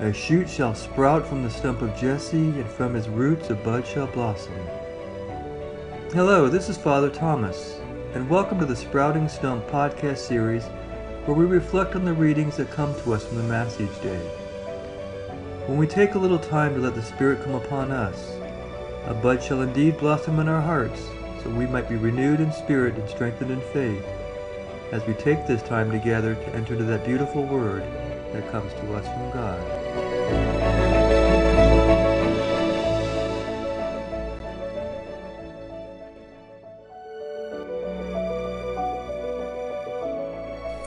A shoot shall sprout from the stump of Jesse, and from his roots a bud shall blossom. Hello, this is Father Thomas, and welcome to the Sprouting Stump podcast series where we reflect on the readings that come to us from the Mass each day. When we take a little time to let the Spirit come upon us, a bud shall indeed blossom in our hearts, so we might be renewed in spirit and strengthened in faith as we take this time together to enter into that beautiful word that comes to us from God.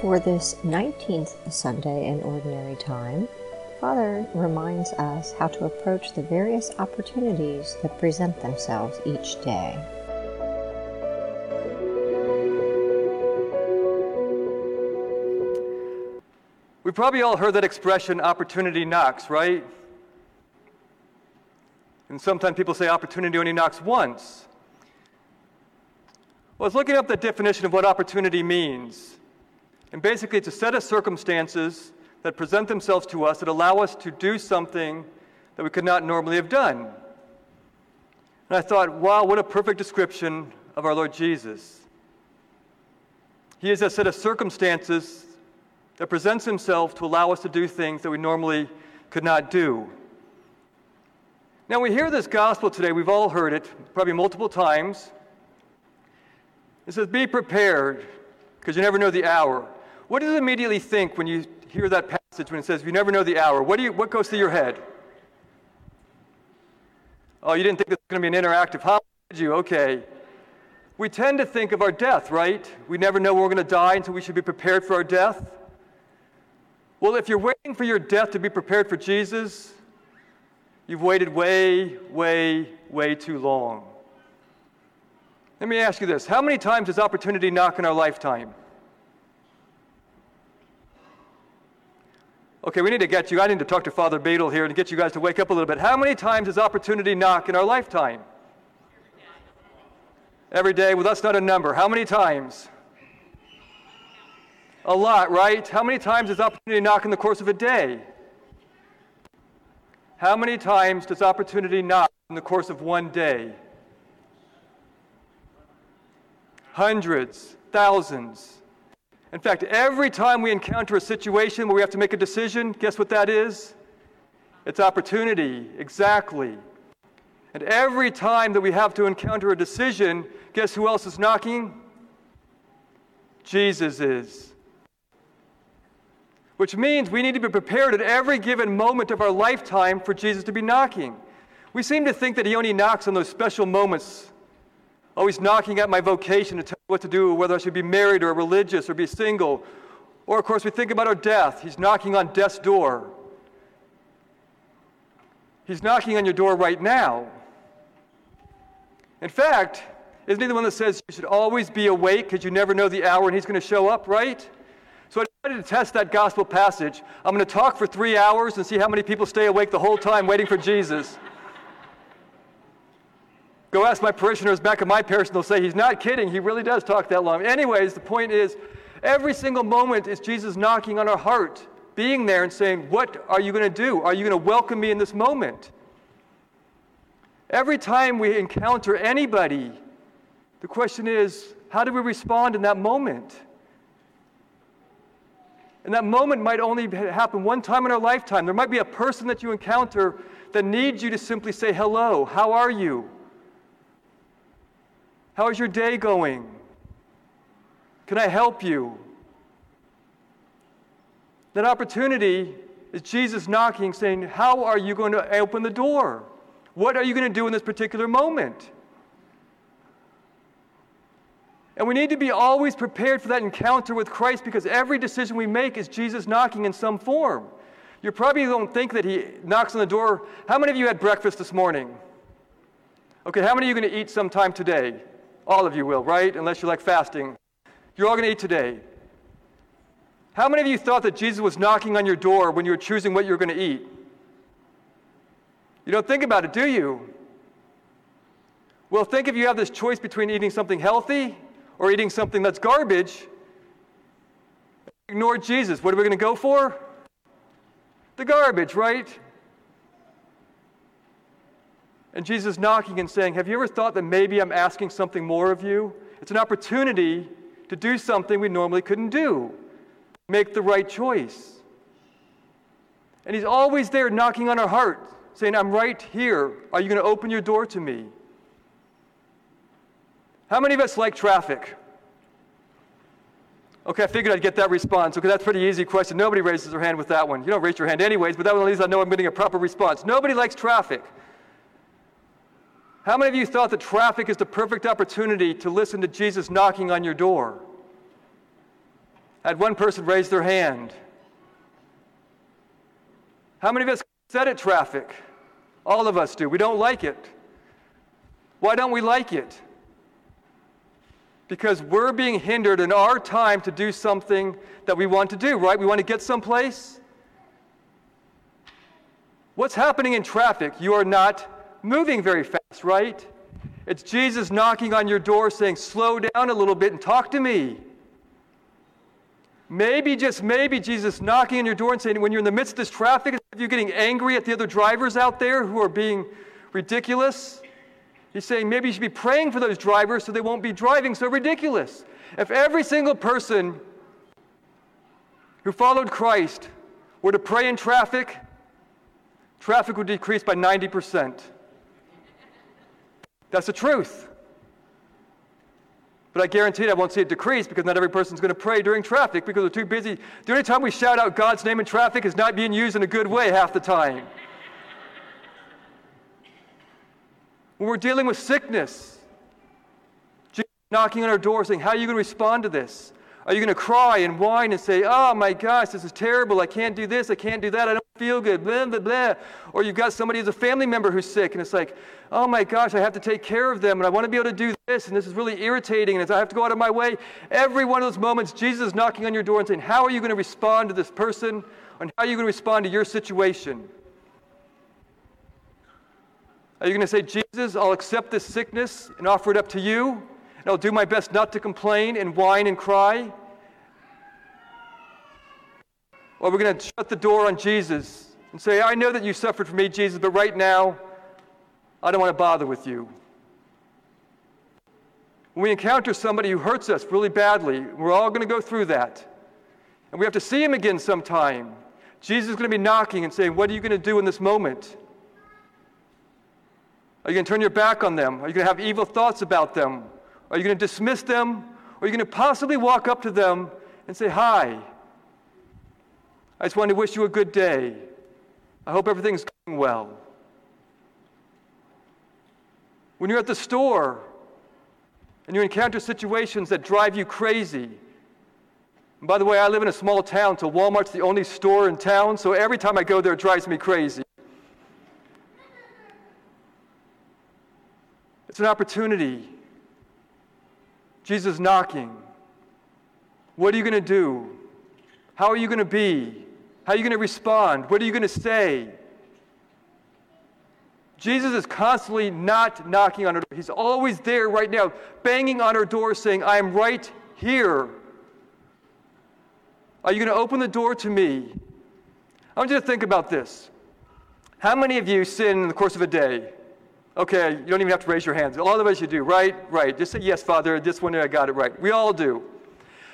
For this 19th Sunday in Ordinary Time, Father reminds us how to approach the various opportunities that present themselves each day. We've probably all heard that expression, opportunity knocks, right? And sometimes people say opportunity only knocks once. Well, I was looking up the definition of what opportunity means. And basically, it's a set of circumstances that present themselves to us that allow us to do something that we could not normally have done. And I thought, wow, what a perfect description of our Lord Jesus. He is a set of circumstances that presents himself to allow us to do things that we normally could not do. Now, we hear this gospel today, we've all heard it probably multiple times. It says, Be prepared, because you never know the hour. What do you immediately think when you hear that passage when it says, You never know the hour? What, do you, what goes through your head? Oh, you didn't think this was going to be an interactive. How did you? Okay. We tend to think of our death, right? We never know when we're going to die, and so we should be prepared for our death. Well, if you're waiting for your death to be prepared for Jesus, you've waited way, way, way too long. Let me ask you this How many times does opportunity knock in our lifetime? Okay, we need to get you. I need to talk to Father Beadle here and get you guys to wake up a little bit. How many times does opportunity knock in our lifetime? Every day. Well, that's not a number. How many times? A lot, right? How many times does opportunity knock in the course of a day? How many times does opportunity knock in the course of one day? Hundreds, thousands. In fact, every time we encounter a situation where we have to make a decision, guess what that is? It's opportunity, exactly. And every time that we have to encounter a decision, guess who else is knocking? Jesus is. Which means we need to be prepared at every given moment of our lifetime for Jesus to be knocking. We seem to think that He only knocks on those special moments, always knocking at my vocation to tell me what to do, whether I should be married or religious or be single. Or, of course, we think about our death. He's knocking on death's door. He's knocking on your door right now. In fact, isn't he the one that says you should always be awake because you never know the hour and he's going to show up, right? To test that gospel passage. I'm going to talk for three hours and see how many people stay awake the whole time waiting for Jesus. Go ask my parishioners back at my parish, and they'll say he's not kidding. He really does talk that long. Anyways, the point is, every single moment is Jesus knocking on our heart, being there and saying, What are you going to do? Are you going to welcome me in this moment? Every time we encounter anybody, the question is, how do we respond in that moment? And that moment might only happen one time in our lifetime. There might be a person that you encounter that needs you to simply say, Hello, how are you? How is your day going? Can I help you? That opportunity is Jesus knocking, saying, How are you going to open the door? What are you going to do in this particular moment? And we need to be always prepared for that encounter with Christ because every decision we make is Jesus knocking in some form. You probably don't think that he knocks on the door. How many of you had breakfast this morning? Okay, how many of you are going to eat sometime today? All of you will, right? Unless you're like fasting. You're all going to eat today. How many of you thought that Jesus was knocking on your door when you were choosing what you were going to eat? You don't think about it, do you? Well, think if you have this choice between eating something healthy or eating something that's garbage. Ignore Jesus. What are we going to go for? The garbage, right? And Jesus knocking and saying, Have you ever thought that maybe I'm asking something more of you? It's an opportunity to do something we normally couldn't do. Make the right choice. And He's always there knocking on our heart, saying, I'm right here. Are you going to open your door to me? How many of us like traffic? Okay, I figured I'd get that response. Okay, that's a pretty easy question. Nobody raises their hand with that one. You don't raise your hand anyways, but that one at least I know I'm getting a proper response. Nobody likes traffic. How many of you thought that traffic is the perfect opportunity to listen to Jesus knocking on your door? I had one person raise their hand. How many of us said it traffic? All of us do. We don't like it. Why don't we like it? Because we're being hindered in our time to do something that we want to do, right? We want to get someplace. What's happening in traffic? You are not moving very fast, right? It's Jesus knocking on your door saying, Slow down a little bit and talk to me. Maybe, just maybe, Jesus knocking on your door and saying, When you're in the midst of this traffic, of you getting angry at the other drivers out there who are being ridiculous, He's saying maybe you should be praying for those drivers so they won't be driving so ridiculous. If every single person who followed Christ were to pray in traffic, traffic would decrease by 90%. That's the truth. But I guarantee I won't see it decrease because not every person's going to pray during traffic because they're too busy. The only time we shout out God's name in traffic is not being used in a good way half the time. When we're dealing with sickness, Jesus knocking on our door saying, How are you going to respond to this? Are you going to cry and whine and say, Oh my gosh, this is terrible. I can't do this. I can't do that. I don't feel good. Blah, blah, blah. Or you've got somebody who's a family member who's sick and it's like, Oh my gosh, I have to take care of them and I want to be able to do this and this is really irritating and I have to go out of my way. Every one of those moments, Jesus is knocking on your door and saying, How are you going to respond to this person? And how are you going to respond to your situation? Are you going to say, Jesus, I'll accept this sickness and offer it up to you, and I'll do my best not to complain and whine and cry? Or we're going to shut the door on Jesus and say, I know that you suffered for me, Jesus, but right now, I don't want to bother with you. When we encounter somebody who hurts us really badly, we're all going to go through that. And we have to see him again sometime. Jesus is going to be knocking and saying, What are you going to do in this moment? Are you going to turn your back on them? Are you going to have evil thoughts about them? Are you going to dismiss them? Or are you going to possibly walk up to them and say, Hi, I just wanted to wish you a good day. I hope everything's going well. When you're at the store and you encounter situations that drive you crazy, and by the way, I live in a small town, so Walmart's the only store in town, so every time I go there, it drives me crazy. It's an opportunity. Jesus knocking. What are you going to do? How are you going to be? How are you going to respond? What are you going to say? Jesus is constantly not knocking on our door. He's always there right now, banging on our door, saying, I am right here. Are you going to open the door to me? I want you to think about this. How many of you sin in the course of a day? Okay, you don't even have to raise your hands. All of us you do, right? Right. Just say, Yes, Father, this one I got it right. We all do.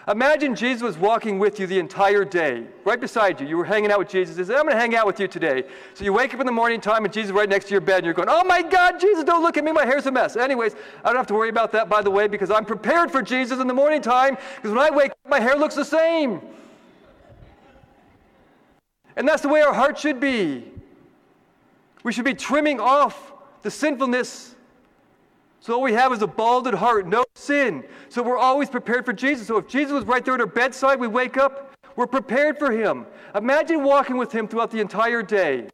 Imagine Jesus was walking with you the entire day, right beside you. You were hanging out with Jesus. He said, I'm going to hang out with you today. So you wake up in the morning time and Jesus is right next to your bed and you're going, Oh my God, Jesus, don't look at me. My hair's a mess. Anyways, I don't have to worry about that, by the way, because I'm prepared for Jesus in the morning time because when I wake up, my hair looks the same. And that's the way our heart should be. We should be trimming off the sinfulness. So all we have is a balded heart, no sin. So we're always prepared for Jesus. So if Jesus was right there at our bedside, we wake up, we're prepared for him. Imagine walking with him throughout the entire day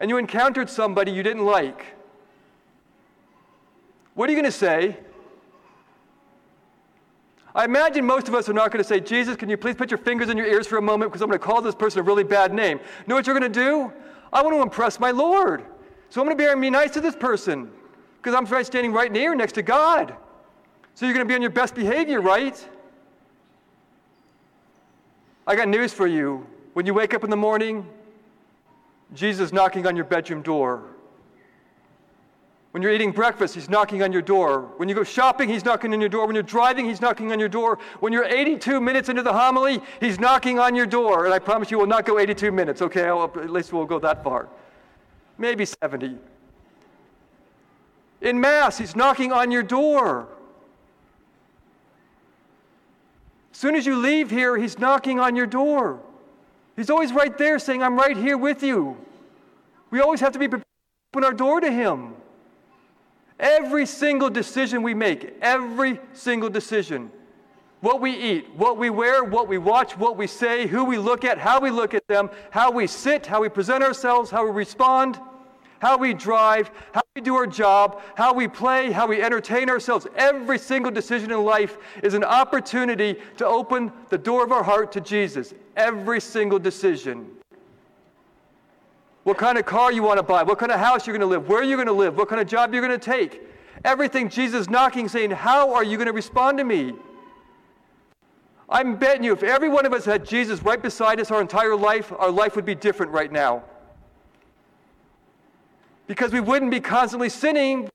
and you encountered somebody you didn't like. What are you going to say? I imagine most of us are not going to say, Jesus, can you please put your fingers in your ears for a moment because I'm going to call this person a really bad name. You know what you're going to do? I want to impress my Lord. So I'm going to be, be nice to this person because I'm standing right near next to God. So you're going to be on your best behavior, right? I got news for you. When you wake up in the morning, Jesus is knocking on your bedroom door. When you're eating breakfast, he's knocking on your door. When you go shopping, he's knocking on your door. When you're driving, he's knocking on your door. When you're 82 minutes into the homily, he's knocking on your door. And I promise you, we'll not go 82 minutes, okay? I'll, at least we'll go that far. Maybe 70. In Mass, he's knocking on your door. As soon as you leave here, he's knocking on your door. He's always right there saying, I'm right here with you. We always have to be prepared to open our door to him. Every single decision we make, every single decision, what we eat, what we wear, what we watch, what we say, who we look at, how we look at them, how we sit, how we present ourselves, how we respond, how we drive, how we do our job, how we play, how we entertain ourselves. Every single decision in life is an opportunity to open the door of our heart to Jesus. Every single decision what kind of car you want to buy, what kind of house you're going to live, where you're going to live, what kind of job you're going to take. Everything Jesus knocking, saying, How are you going to respond to me? I'm betting you if every one of us had Jesus right beside us our entire life, our life would be different right now. Because we wouldn't be constantly sinning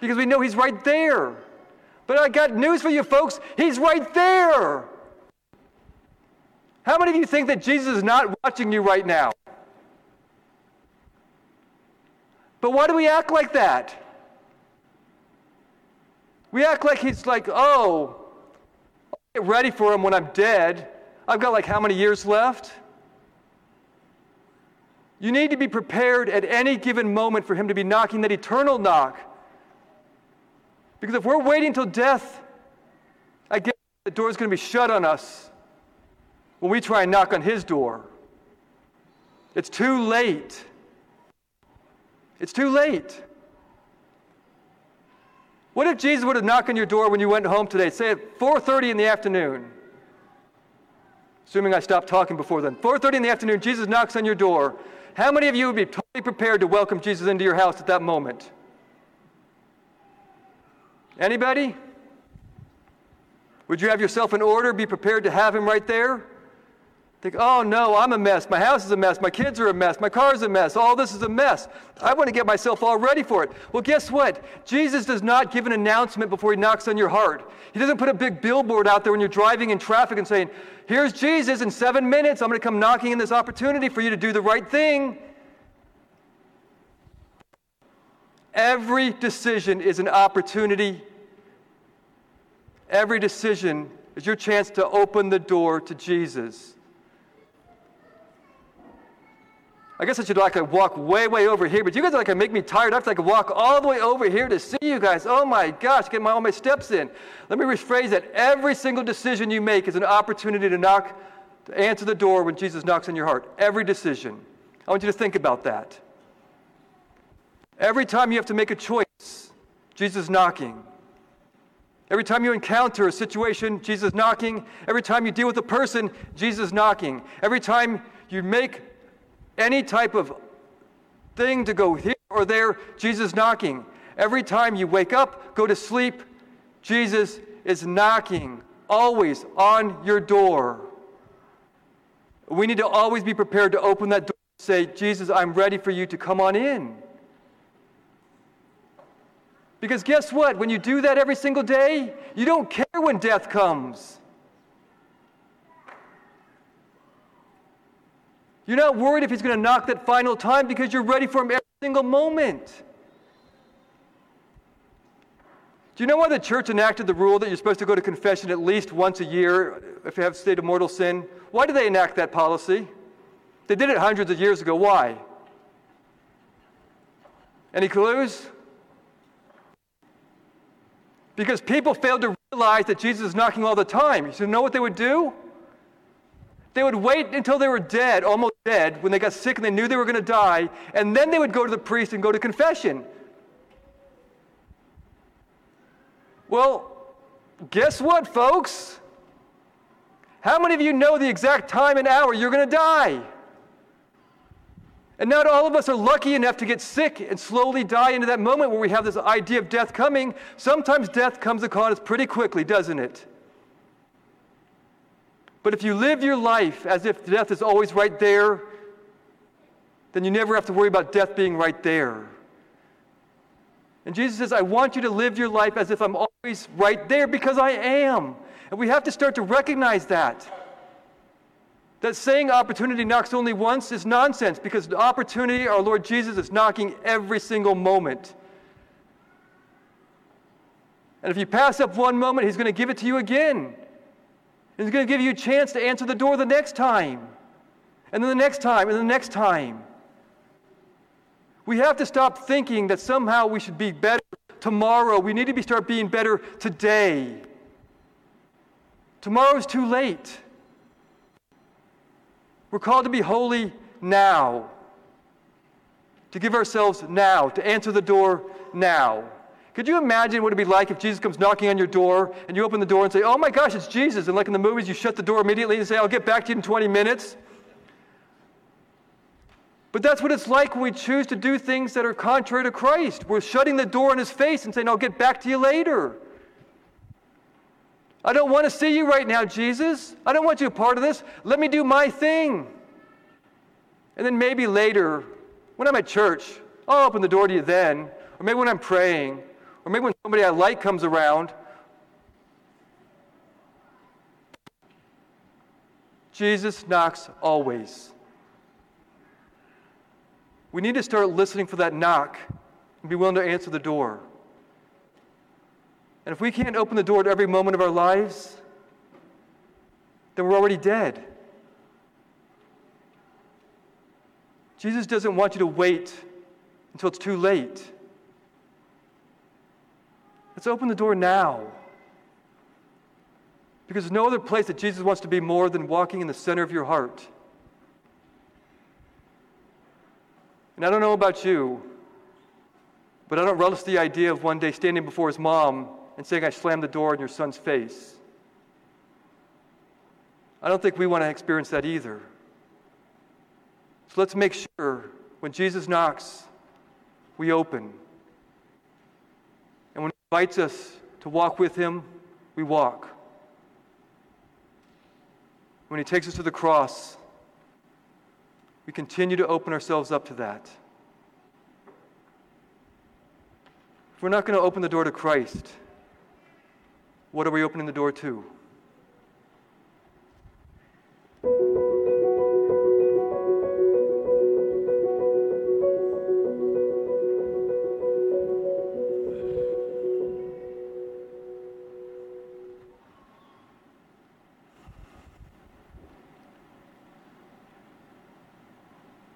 because we know He's right there. But I got news for you, folks. He's right there. How many of you think that Jesus is not watching you right now? But why do we act like that? We act like he's like, oh, ready for him when I'm dead. I've got like how many years left? You need to be prepared at any given moment for him to be knocking that eternal knock. Because if we're waiting until death, I guess the door is going to be shut on us when we try and knock on his door. It's too late. It's too late. What if Jesus would have knocked on your door when you went home today, say at 4:30 in the afternoon? Assuming I stopped talking before then. 4:30 in the afternoon, Jesus knocks on your door. How many of you would be totally prepared to welcome Jesus into your house at that moment? Anybody? Would you have yourself in order, be prepared to have him right there? Think, oh no, I'm a mess. My house is a mess. My kids are a mess. My car is a mess. All this is a mess. I want to get myself all ready for it. Well, guess what? Jesus does not give an announcement before he knocks on your heart. He doesn't put a big billboard out there when you're driving in traffic and saying, here's Jesus in seven minutes. I'm going to come knocking in this opportunity for you to do the right thing. Every decision is an opportunity. Every decision is your chance to open the door to Jesus. I guess I should like to walk way, way over here, but you guys are like make me tired. I have to like walk all the way over here to see you guys. Oh my gosh, get my all my steps in. Let me rephrase that. Every single decision you make is an opportunity to knock, to answer the door when Jesus knocks on your heart. Every decision. I want you to think about that. Every time you have to make a choice, Jesus knocking. Every time you encounter a situation, Jesus knocking. Every time you deal with a person, Jesus knocking. Every time you make any type of thing to go here or there, Jesus knocking. Every time you wake up, go to sleep, Jesus is knocking always on your door. We need to always be prepared to open that door and say, Jesus, I'm ready for you to come on in. Because guess what? When you do that every single day, you don't care when death comes. You're not worried if he's going to knock that final time because you're ready for him every single moment. Do you know why the church enacted the rule that you're supposed to go to confession at least once a year if you have a state of mortal sin? Why did they enact that policy? They did it hundreds of years ago. Why? Any clues? Because people failed to realize that Jesus is knocking all the time. You know what they would do? They would wait until they were dead, almost dead, when they got sick and they knew they were going to die, and then they would go to the priest and go to confession. Well, guess what, folks? How many of you know the exact time and hour you're going to die? And not all of us are lucky enough to get sick and slowly die into that moment where we have this idea of death coming. Sometimes death comes upon us pretty quickly, doesn't it? But if you live your life as if death is always right there, then you never have to worry about death being right there. And Jesus says, I want you to live your life as if I'm always right there because I am. And we have to start to recognize that. That saying opportunity knocks only once is nonsense because the opportunity, our Lord Jesus, is knocking every single moment. And if you pass up one moment, He's going to give it to you again. He's going to give you a chance to answer the door the next time, and then the next time, and the next time. We have to stop thinking that somehow we should be better tomorrow. We need to be, start being better today. Tomorrow is too late. We're called to be holy now, to give ourselves now, to answer the door now. Could you imagine what it'd be like if Jesus comes knocking on your door and you open the door and say, Oh my gosh, it's Jesus. And like in the movies, you shut the door immediately and say, I'll get back to you in 20 minutes. But that's what it's like when we choose to do things that are contrary to Christ. We're shutting the door in his face and saying, I'll get back to you later. I don't want to see you right now, Jesus. I don't want you a part of this. Let me do my thing. And then maybe later, when I'm at church, I'll open the door to you then. Or maybe when I'm praying. Or maybe when somebody I like comes around. Jesus knocks always. We need to start listening for that knock and be willing to answer the door. And if we can't open the door to every moment of our lives, then we're already dead. Jesus doesn't want you to wait until it's too late. Let's open the door now. Because there's no other place that Jesus wants to be more than walking in the center of your heart. And I don't know about you, but I don't relish the idea of one day standing before his mom and saying, I slammed the door in your son's face. I don't think we want to experience that either. So let's make sure when Jesus knocks, we open. Invites us to walk with him, we walk. When he takes us to the cross, we continue to open ourselves up to that. If we're not going to open the door to Christ, what are we opening the door to?